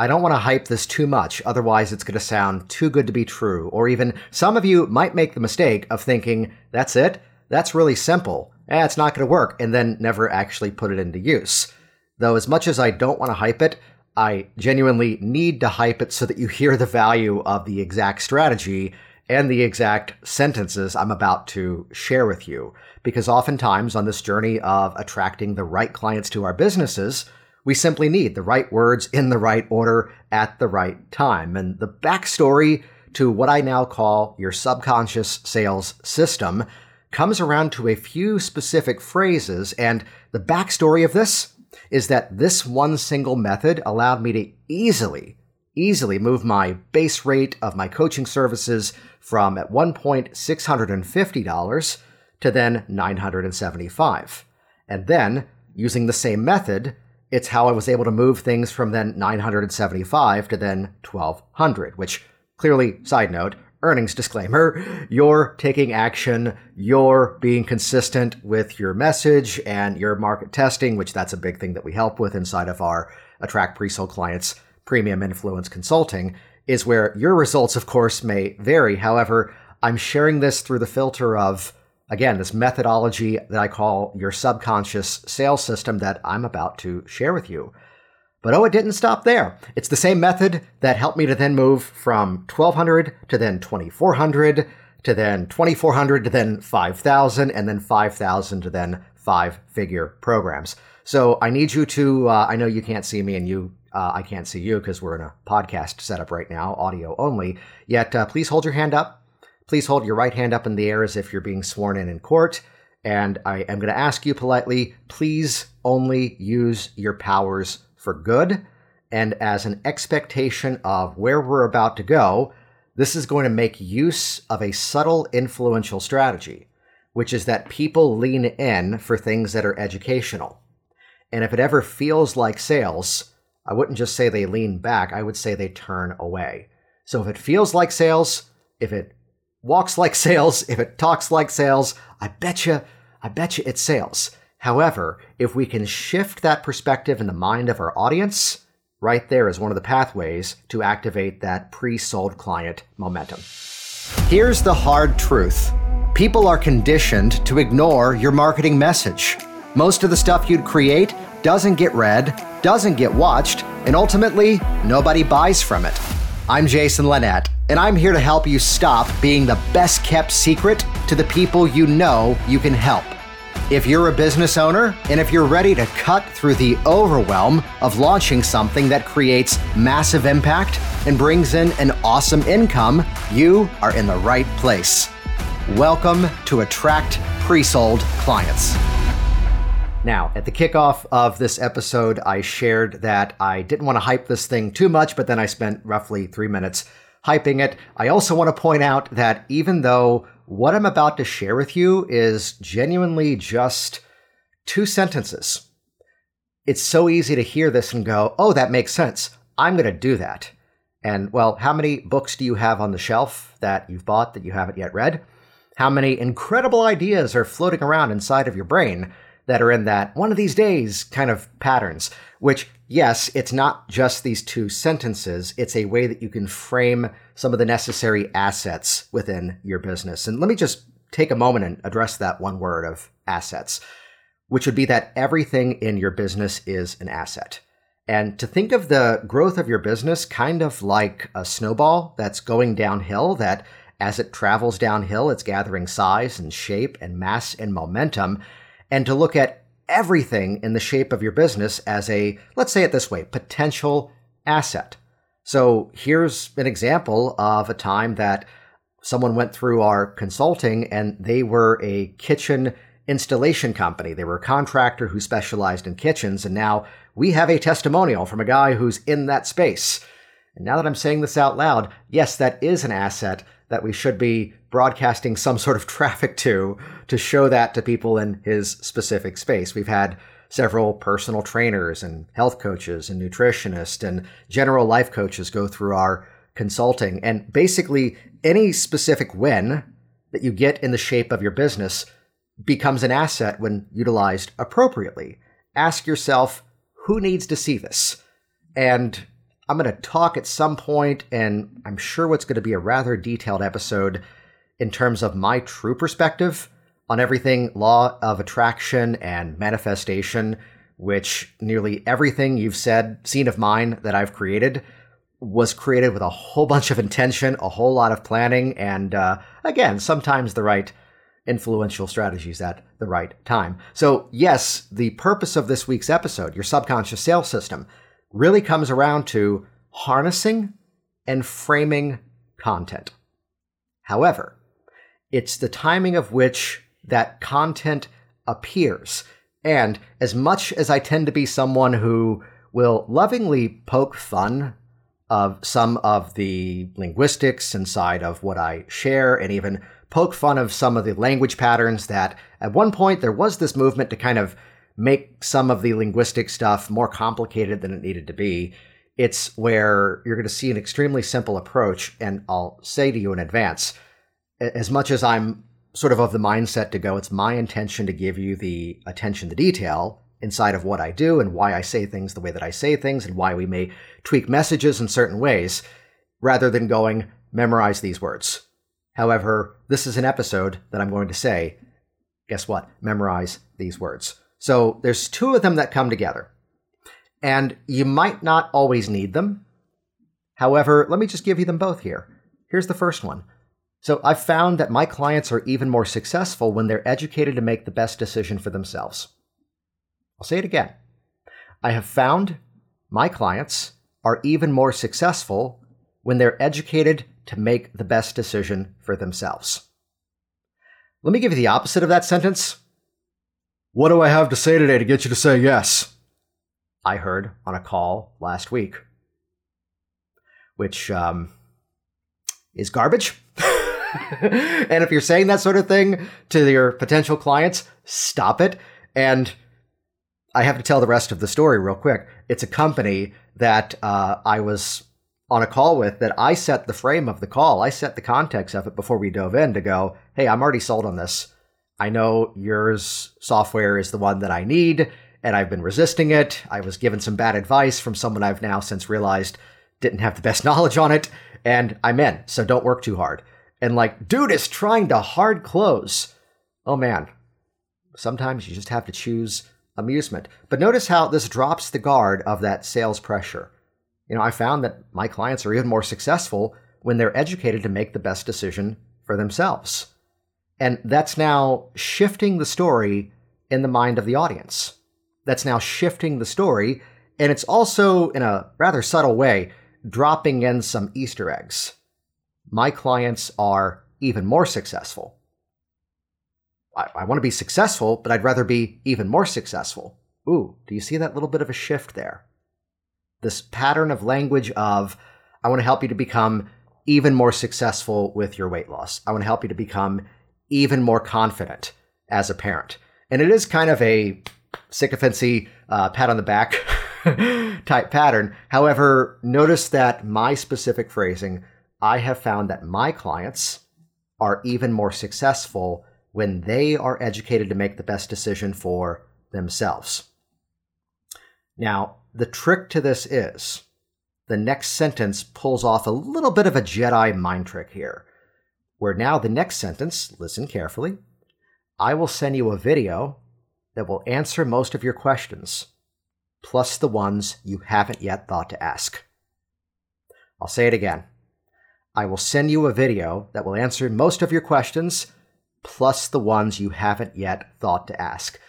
I don't want to hype this too much, otherwise, it's going to sound too good to be true. Or even some of you might make the mistake of thinking, that's it? That's really simple. Eh, it's not going to work, and then never actually put it into use. Though, as much as I don't want to hype it, I genuinely need to hype it so that you hear the value of the exact strategy and the exact sentences I'm about to share with you. Because oftentimes on this journey of attracting the right clients to our businesses, we simply need the right words in the right order at the right time. And the backstory to what I now call your subconscious sales system comes around to a few specific phrases. And the backstory of this is that this one single method allowed me to easily, easily move my base rate of my coaching services from at one point $650 to then 975. And then, using the same method, it's how I was able to move things from then 975 to then 1200, which clearly, side note, earnings disclaimer, you're taking action, you're being consistent with your message and your market testing, which that's a big thing that we help with inside of our attract pre-sold clients premium influence consulting is where your results of course may vary. However, I'm sharing this through the filter of Again, this methodology that I call your subconscious sales system that I'm about to share with you. But oh, it didn't stop there. It's the same method that helped me to then move from 1200 to then 2400 to then 2400 to then 5000 and then 5000 to then five figure programs. So I need you to, uh, I know you can't see me and you, uh, I can't see you because we're in a podcast setup right now, audio only. Yet, uh, please hold your hand up Please hold your right hand up in the air as if you're being sworn in in court. And I am going to ask you politely please only use your powers for good. And as an expectation of where we're about to go, this is going to make use of a subtle influential strategy, which is that people lean in for things that are educational. And if it ever feels like sales, I wouldn't just say they lean back, I would say they turn away. So if it feels like sales, if it walks like sales, if it talks like sales, I bet you, I bet you it's sales. However, if we can shift that perspective in the mind of our audience, right there is one of the pathways to activate that pre sold client momentum. Here's the hard truth people are conditioned to ignore your marketing message. Most of the stuff you'd create doesn't get read, doesn't get watched, and ultimately, nobody buys from it. I'm Jason Linett and I'm here to help you stop being the best kept secret to the people you know you can help. If you're a business owner and if you're ready to cut through the overwhelm of launching something that creates massive impact and brings in an awesome income, you are in the right place. Welcome to Attract Pre Sold Clients. Now, at the kickoff of this episode, I shared that I didn't want to hype this thing too much, but then I spent roughly three minutes hyping it. I also want to point out that even though what I'm about to share with you is genuinely just two sentences, it's so easy to hear this and go, oh, that makes sense. I'm going to do that. And well, how many books do you have on the shelf that you've bought that you haven't yet read? How many incredible ideas are floating around inside of your brain that are in that one of these days kind of patterns? Which yes, it's not just these two sentences, it's a way that you can frame some of the necessary assets within your business. And let me just take a moment and address that one word of assets, which would be that everything in your business is an asset. And to think of the growth of your business kind of like a snowball that's going downhill, that as it travels downhill, it's gathering size and shape and mass and momentum. And to look at everything in the shape of your business as a, let's say it this way, potential asset. So here's an example of a time that someone went through our consulting and they were a kitchen installation company. They were a contractor who specialized in kitchens. And now we have a testimonial from a guy who's in that space. And now that I'm saying this out loud, yes, that is an asset that we should be broadcasting some sort of traffic to to show that to people in his specific space. We've had several personal trainers and health coaches and nutritionists and general life coaches go through our consulting. And basically, any specific win that you get in the shape of your business becomes an asset when utilized appropriately. Ask yourself, who needs to see this? And I'm going to talk at some point, and I'm sure what's going to be a rather detailed episode in terms of my true perspective on everything law of attraction and manifestation, which nearly everything you've said, seen of mine that I've created, was created with a whole bunch of intention, a whole lot of planning, and uh, again, sometimes the right influential strategies at the right time. So, yes, the purpose of this week's episode, your subconscious sales system, really comes around to harnessing and framing content. However, it's the timing of which that content appears. And as much as I tend to be someone who will lovingly poke fun of some of the linguistics inside of what I share and even poke fun of some of the language patterns that at one point there was this movement to kind of make some of the linguistic stuff more complicated than it needed to be. It's where you're going to see an extremely simple approach. And I'll say to you in advance, as much as I'm sort of of the mindset to go, it's my intention to give you the attention to detail inside of what I do and why I say things the way that I say things and why we may tweak messages in certain ways, rather than going, memorize these words. However, this is an episode that I'm going to say, guess what? Memorize these words. So there's two of them that come together. And you might not always need them. However, let me just give you them both here. Here's the first one. So I've found that my clients are even more successful when they're educated to make the best decision for themselves. I'll say it again. I have found my clients are even more successful when they're educated to make the best decision for themselves. Let me give you the opposite of that sentence. What do I have to say today to get you to say yes? I heard on a call last week, which um, is garbage. and if you're saying that sort of thing to your potential clients, stop it. And I have to tell the rest of the story real quick. It's a company that uh, I was on a call with that I set the frame of the call. I set the context of it before we dove in to go, hey, I'm already sold on this. I know yours software is the one that I need, and I've been resisting it. I was given some bad advice from someone I've now since realized didn't have the best knowledge on it, and I'm in, so don't work too hard. And like, dude is trying to hard close. Oh man, sometimes you just have to choose amusement. But notice how this drops the guard of that sales pressure. You know, I found that my clients are even more successful when they're educated to make the best decision for themselves. And that's now shifting the story in the mind of the audience. That's now shifting the story, and it's also, in a rather subtle way, dropping in some Easter eggs. My clients are even more successful. I, I want to be successful, but I'd rather be even more successful. Ooh, do you see that little bit of a shift there? this pattern of language of I want to help you to become even more successful with your weight loss. I want to help you to become even more confident as a parent. And it is kind of a sycophancy, uh, pat on the back type pattern. However, notice that my specific phrasing, I have found that my clients are even more successful when they are educated to make the best decision for themselves. Now, the trick to this is the next sentence pulls off a little bit of a Jedi mind trick here, where now the next sentence, listen carefully, I will send you a video that will answer most of your questions, plus the ones you haven't yet thought to ask. I'll say it again. I will send you a video that will answer most of your questions, plus the ones you haven't yet thought to ask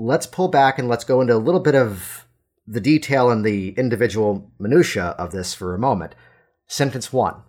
let's pull back and let's go into a little bit of the detail and the individual minutia of this for a moment. Sentence one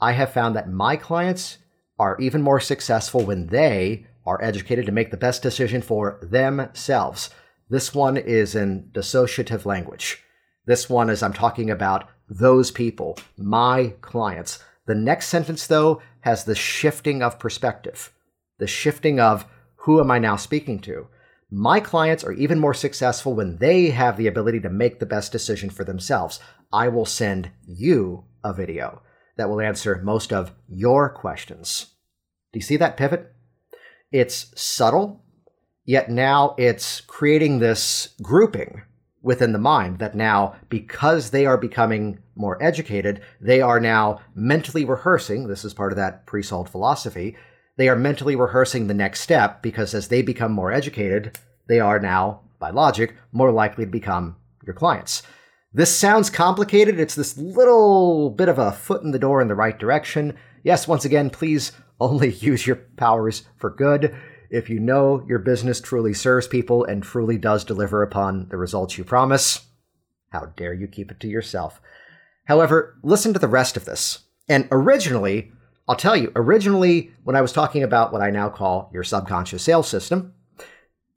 I have found that my clients are even more successful when they are educated to make the best decision for themselves. This one is in dissociative language. This one is I'm talking about those people, my clients. The next sentence, though, has the shifting of perspective, the shifting of who am I now speaking to? My clients are even more successful when they have the ability to make the best decision for themselves. I will send you a video that will answer most of your questions. Do you see that pivot? It's subtle, yet now it's creating this grouping within the mind that now, because they are becoming more educated, they are now mentally rehearsing. This is part of that pre sold philosophy. They are mentally rehearsing the next step because as they become more educated, they are now, by logic, more likely to become your clients. This sounds complicated. It's this little bit of a foot in the door in the right direction. Yes, once again, please only use your powers for good. If you know your business truly serves people and truly does deliver upon the results you promise, how dare you keep it to yourself? However, listen to the rest of this. And originally, I'll tell you, originally, when I was talking about what I now call your subconscious sales system,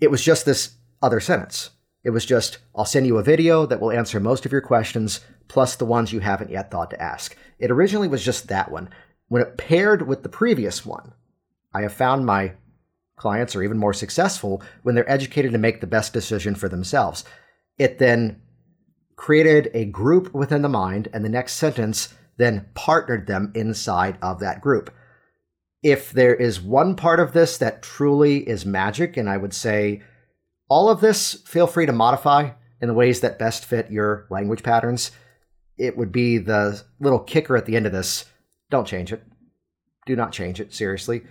it was just this other sentence. It was just, I'll send you a video that will answer most of your questions, plus the ones you haven't yet thought to ask. It originally was just that one. When it paired with the previous one, I have found my clients are even more successful when they're educated to make the best decision for themselves. It then created a group within the mind, and the next sentence then partnered them inside of that group. If there is one part of this that truly is magic, and I would say all of this, feel free to modify in the ways that best fit your language patterns. It would be the little kicker at the end of this. Don't change it. Do not change it, seriously.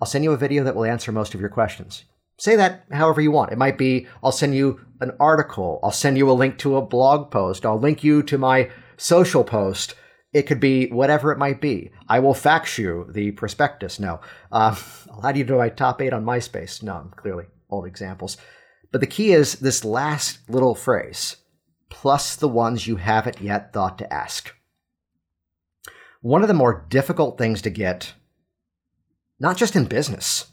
I'll send you a video that will answer most of your questions. Say that however you want. It might be I'll send you an article, I'll send you a link to a blog post, I'll link you to my social post. It could be whatever it might be. I will fax you the prospectus. No. Uh, I'll add you to my top eight on MySpace. No, clearly old examples. But the key is this last little phrase plus the ones you haven't yet thought to ask. One of the more difficult things to get not just in business,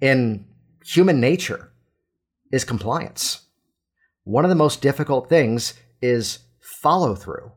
in human nature, is compliance. One of the most difficult things is follow through.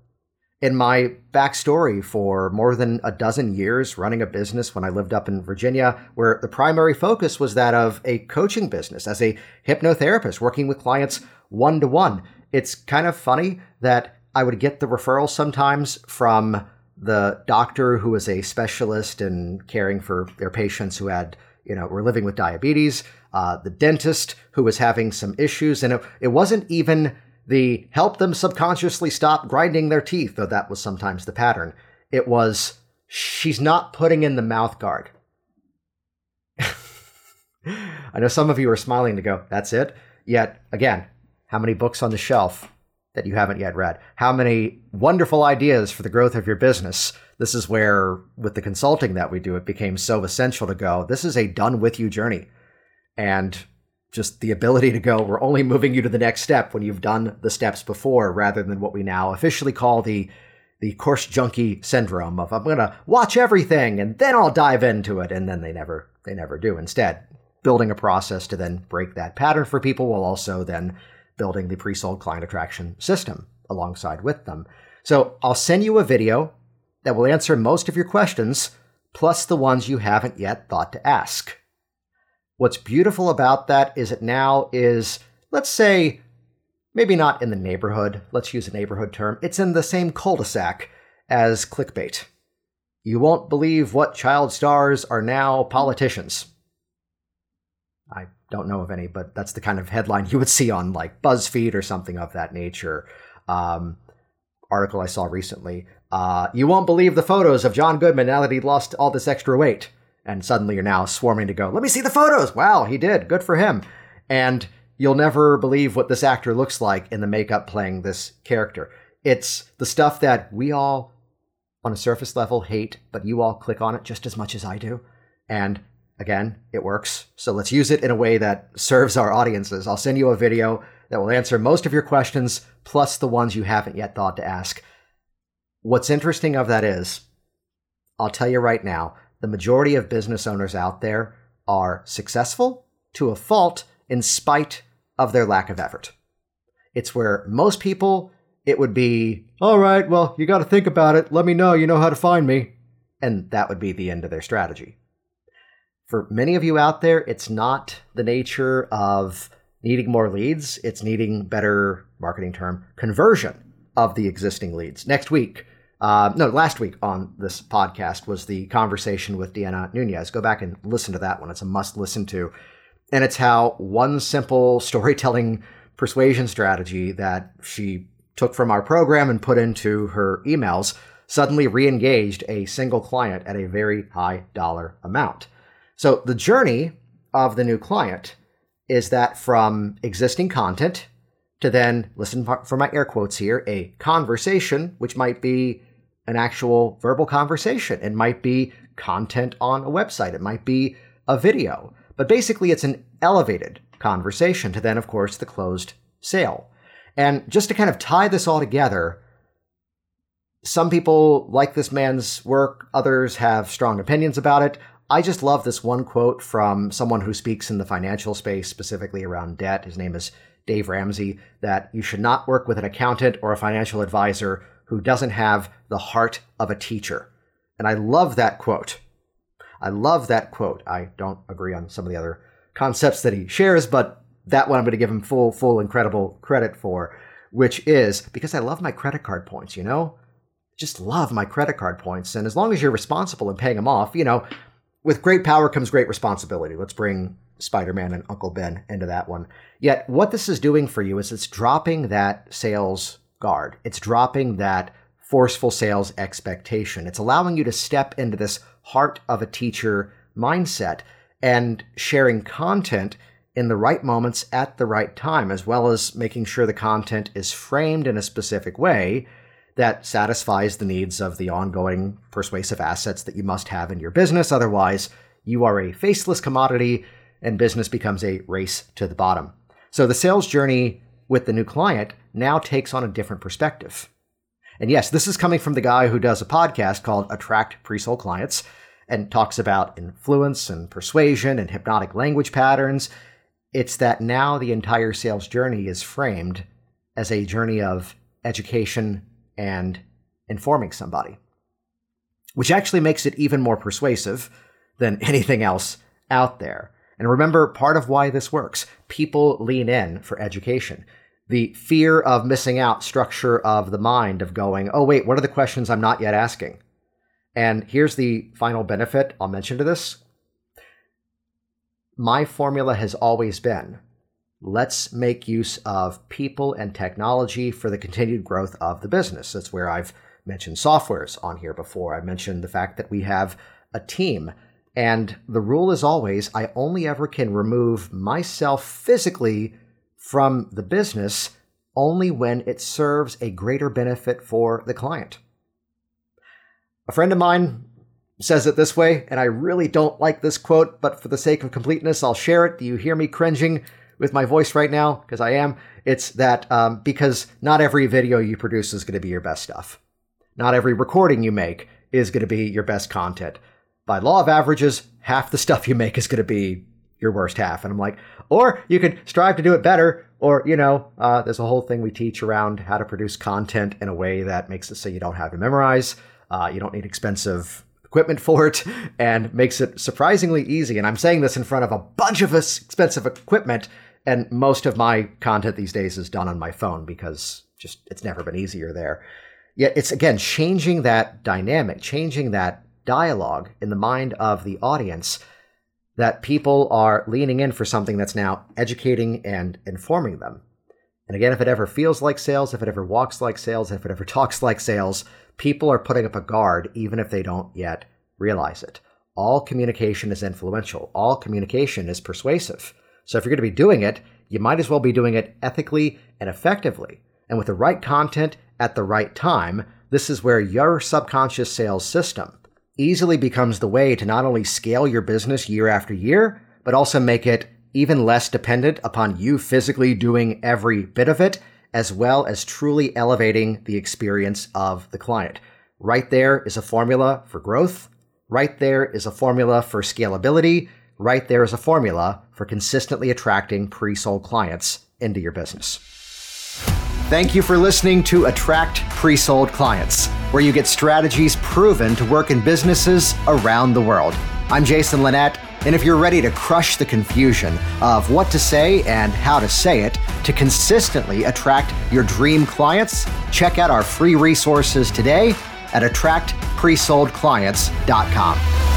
In my backstory for more than a dozen years running a business when I lived up in Virginia, where the primary focus was that of a coaching business as a hypnotherapist working with clients one to one. It's kind of funny that I would get the referrals sometimes from the doctor who was a specialist in caring for their patients who had, you know, were living with diabetes, uh, the dentist who was having some issues. And it, it wasn't even the help them subconsciously stop grinding their teeth, though that was sometimes the pattern. It was she's not putting in the mouth guard. I know some of you are smiling to go, that's it. Yet, again, how many books on the shelf that you haven't yet read. How many wonderful ideas for the growth of your business. This is where, with the consulting that we do, it became so essential to go, this is a done with you journey. And just the ability to go, we're only moving you to the next step when you've done the steps before, rather than what we now officially call the the course junkie syndrome of I'm gonna watch everything and then I'll dive into it, and then they never they never do. Instead, building a process to then break that pattern for people while also then building the pre-sold client attraction system alongside with them. So I'll send you a video that will answer most of your questions, plus the ones you haven't yet thought to ask. What's beautiful about that is it now is, let's say, maybe not in the neighborhood, let's use a neighborhood term, it's in the same cul de sac as clickbait. You won't believe what child stars are now politicians. I don't know of any, but that's the kind of headline you would see on like BuzzFeed or something of that nature. Um, article I saw recently. Uh, you won't believe the photos of John Goodman now that he lost all this extra weight. And suddenly you're now swarming to go, let me see the photos. Wow, he did. Good for him. And you'll never believe what this actor looks like in the makeup playing this character. It's the stuff that we all, on a surface level, hate, but you all click on it just as much as I do. And Again, it works. So let's use it in a way that serves our audiences. I'll send you a video that will answer most of your questions, plus the ones you haven't yet thought to ask. What's interesting of that is, I'll tell you right now, the majority of business owners out there are successful to a fault in spite of their lack of effort. It's where most people, it would be, all right, well, you got to think about it. Let me know you know how to find me. And that would be the end of their strategy for many of you out there, it's not the nature of needing more leads, it's needing better marketing term conversion of the existing leads. Next week, uh, no, last week on this podcast was the conversation with Deanna Nunez. Go back and listen to that one. It's a must listen to. And it's how one simple storytelling persuasion strategy that she took from our program and put into her emails suddenly re engaged a single client at a very high dollar amount. So the journey of the new client is that from existing content to then, listen for my air quotes here, a conversation, which might be an actual verbal conversation. It might be content on a website. It might be a video. But basically, it's an elevated conversation to then, of course, the closed sale. And just to kind of tie this all together, some people like this man's work, others have strong opinions about it. I just love this one quote from someone who speaks in the financial space, specifically around debt. His name is Dave Ramsey, that you should not work with an accountant or a financial advisor who doesn't have the heart of a teacher. And I love that quote. I love that quote. I don't agree on some of the other concepts that he shares, but that one I'm going to give him full, full, incredible credit for, which is because I love my credit card points, you know? Just love my credit card points. And as long as you're responsible in paying them off, you know, with great power comes great responsibility. Let's bring Spider Man and Uncle Ben into that one. Yet, what this is doing for you is it's dropping that sales guard, it's dropping that forceful sales expectation. It's allowing you to step into this heart of a teacher mindset and sharing content in the right moments at the right time, as well as making sure the content is framed in a specific way that satisfies the needs of the ongoing persuasive assets that you must have in your business. Otherwise, you are a faceless commodity and business becomes a race to the bottom. So the sales journey with the new client now takes on a different perspective. And yes, this is coming from the guy who does a podcast called Attract Pre-Sold Clients and talks about influence and persuasion and hypnotic language patterns. It's that now the entire sales journey is framed as a journey of education and informing somebody, which actually makes it even more persuasive than anything else out there. And remember, part of why this works people lean in for education. The fear of missing out structure of the mind of going, oh, wait, what are the questions I'm not yet asking? And here's the final benefit I'll mention to this. My formula has always been let's make use of people and technology for the continued growth of the business. That's where I've mentioned softwares on here before. I mentioned the fact that we have a team. And the rule is always I only ever can remove myself physically from the business only when it serves a greater benefit for the client. A friend of mine says it this way, and I really don't like this quote, but for the sake of completeness, I'll share it. Do you hear me cringing with my voice right now? Because I am. It's that um, because not every video you produce is going to be your best stuff. Not every recording you make is going to be your best content. By law of averages, half the stuff you make is going to be your worst half. And I'm like, or you could strive to do it better, or, you know, uh, there's a whole thing we teach around how to produce content in a way that makes it so you don't have to memorize. Uh, you don't need expensive equipment for it and makes it surprisingly easy. And I'm saying this in front of a bunch of us expensive equipment. And most of my content these days is done on my phone because just it's never been easier there. Yet it's again changing that dynamic, changing that dialogue in the mind of the audience that people are leaning in for something that's now educating and informing them. And again, if it ever feels like sales, if it ever walks like sales, if it ever talks like sales, people are putting up a guard even if they don't yet realize it. All communication is influential, all communication is persuasive. So if you're going to be doing it, you might as well be doing it ethically and effectively. And with the right content at the right time, this is where your subconscious sales system easily becomes the way to not only scale your business year after year, but also make it even less dependent upon you physically doing every bit of it as well as truly elevating the experience of the client. Right there is a formula for growth. Right there is a formula for scalability. Right there is a formula for consistently attracting pre sold clients into your business. Thank you for listening to Attract Pre Sold Clients, where you get strategies proven to work in businesses around the world. I'm Jason Linett and if you're ready to crush the confusion of what to say and how to say it to consistently attract your dream clients, check out our free resources today at attractpresoldclients.com.